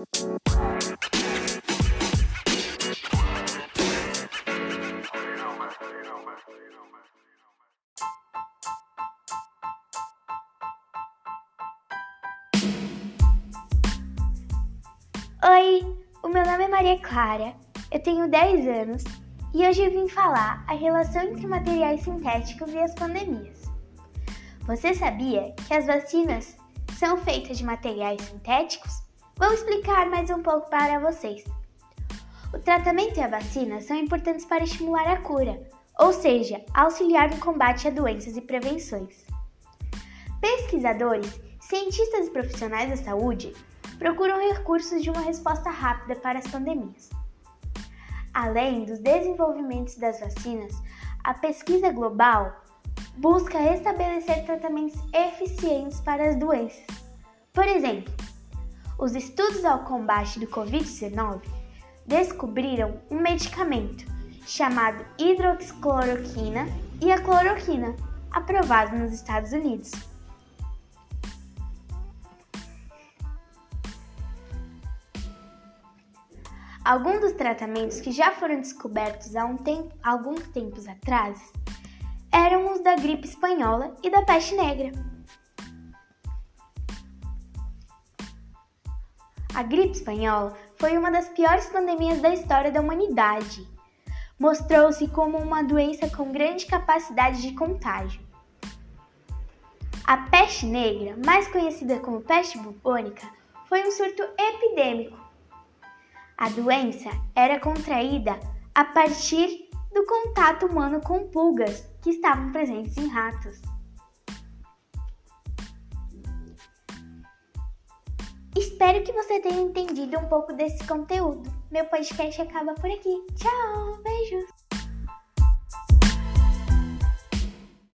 Oi, o meu nome é Maria Clara, eu tenho 10 anos e hoje eu vim falar a relação entre materiais sintéticos e as pandemias. Você sabia que as vacinas são feitas de materiais sintéticos? Vou explicar mais um pouco para vocês. O tratamento e a vacina são importantes para estimular a cura, ou seja, auxiliar no combate a doenças e prevenções. Pesquisadores, cientistas e profissionais da saúde procuram recursos de uma resposta rápida para as pandemias. Além dos desenvolvimentos das vacinas, a pesquisa global busca estabelecer tratamentos eficientes para as doenças. Por exemplo, os estudos ao combate do Covid-19 descobriram um medicamento chamado hidroxicloroquina e a cloroquina, aprovado nos Estados Unidos. Alguns dos tratamentos que já foram descobertos há um tempo, alguns tempos atrás eram os da gripe espanhola e da peste negra. A gripe espanhola foi uma das piores pandemias da história da humanidade. Mostrou-se como uma doença com grande capacidade de contágio. A peste negra, mais conhecida como peste bubônica, foi um surto epidêmico a doença era contraída a partir do contato humano com pulgas que estavam presentes em ratos. Espero que você tenha entendido um pouco desse conteúdo. Meu podcast acaba por aqui. Tchau!